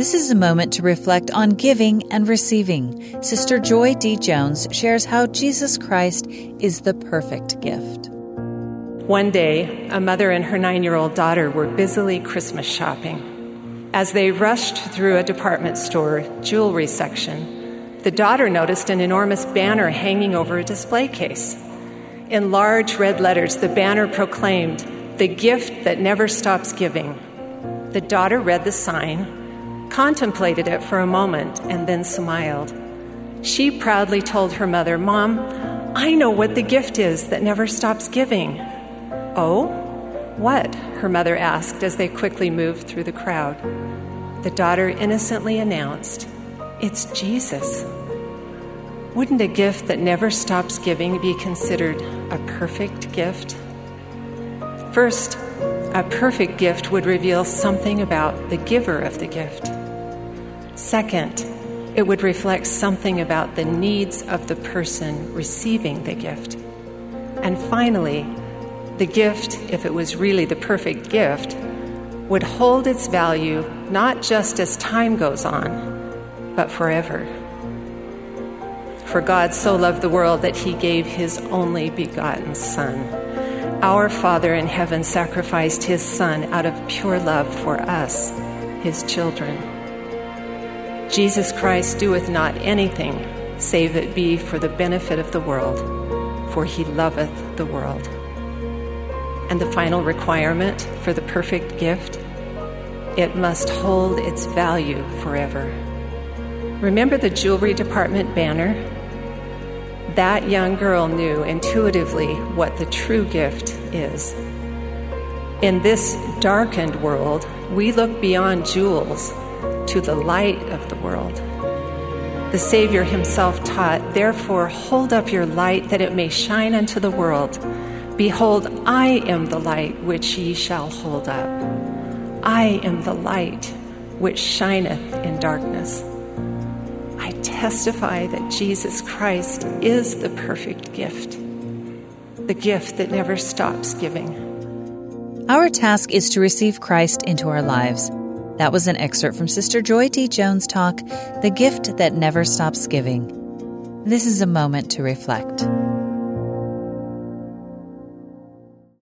This is a moment to reflect on giving and receiving. Sister Joy D. Jones shares how Jesus Christ is the perfect gift. One day, a mother and her nine year old daughter were busily Christmas shopping. As they rushed through a department store jewelry section, the daughter noticed an enormous banner hanging over a display case. In large red letters, the banner proclaimed, The gift that never stops giving. The daughter read the sign, contemplated it for a moment, and then smiled. She proudly told her mother, Mom, I know what the gift is that never stops giving. Oh? What? her mother asked as they quickly moved through the crowd. The daughter innocently announced, It's Jesus. Wouldn't a gift that never stops giving be considered a perfect gift? First, a perfect gift would reveal something about the giver of the gift. Second, it would reflect something about the needs of the person receiving the gift. And finally, the gift, if it was really the perfect gift, would hold its value not just as time goes on, but forever. For God so loved the world that he gave his only begotten Son our Father in heaven sacrificed his Son out of pure love for us, his children. Jesus Christ doeth not anything save it be for the benefit of the world, for he loveth the world. And the final requirement for the perfect gift it must hold its value forever. Remember the jewelry department banner? that young girl knew intuitively what the true gift is. In this darkened world, we look beyond jewels to the light of the world. The Savior himself taught, Therefore, hold up your light that it may shine unto the world. Behold, I am the light which ye shall hold up. I am the light which shineth in darkness I testify that Jesus Christ is the perfect gift, the gift that never stops giving. Our task is to receive Christ into our lives. That was an excerpt from Sister Joy D. Jones' talk, The Gift That Never Stops Giving. This is a moment to reflect.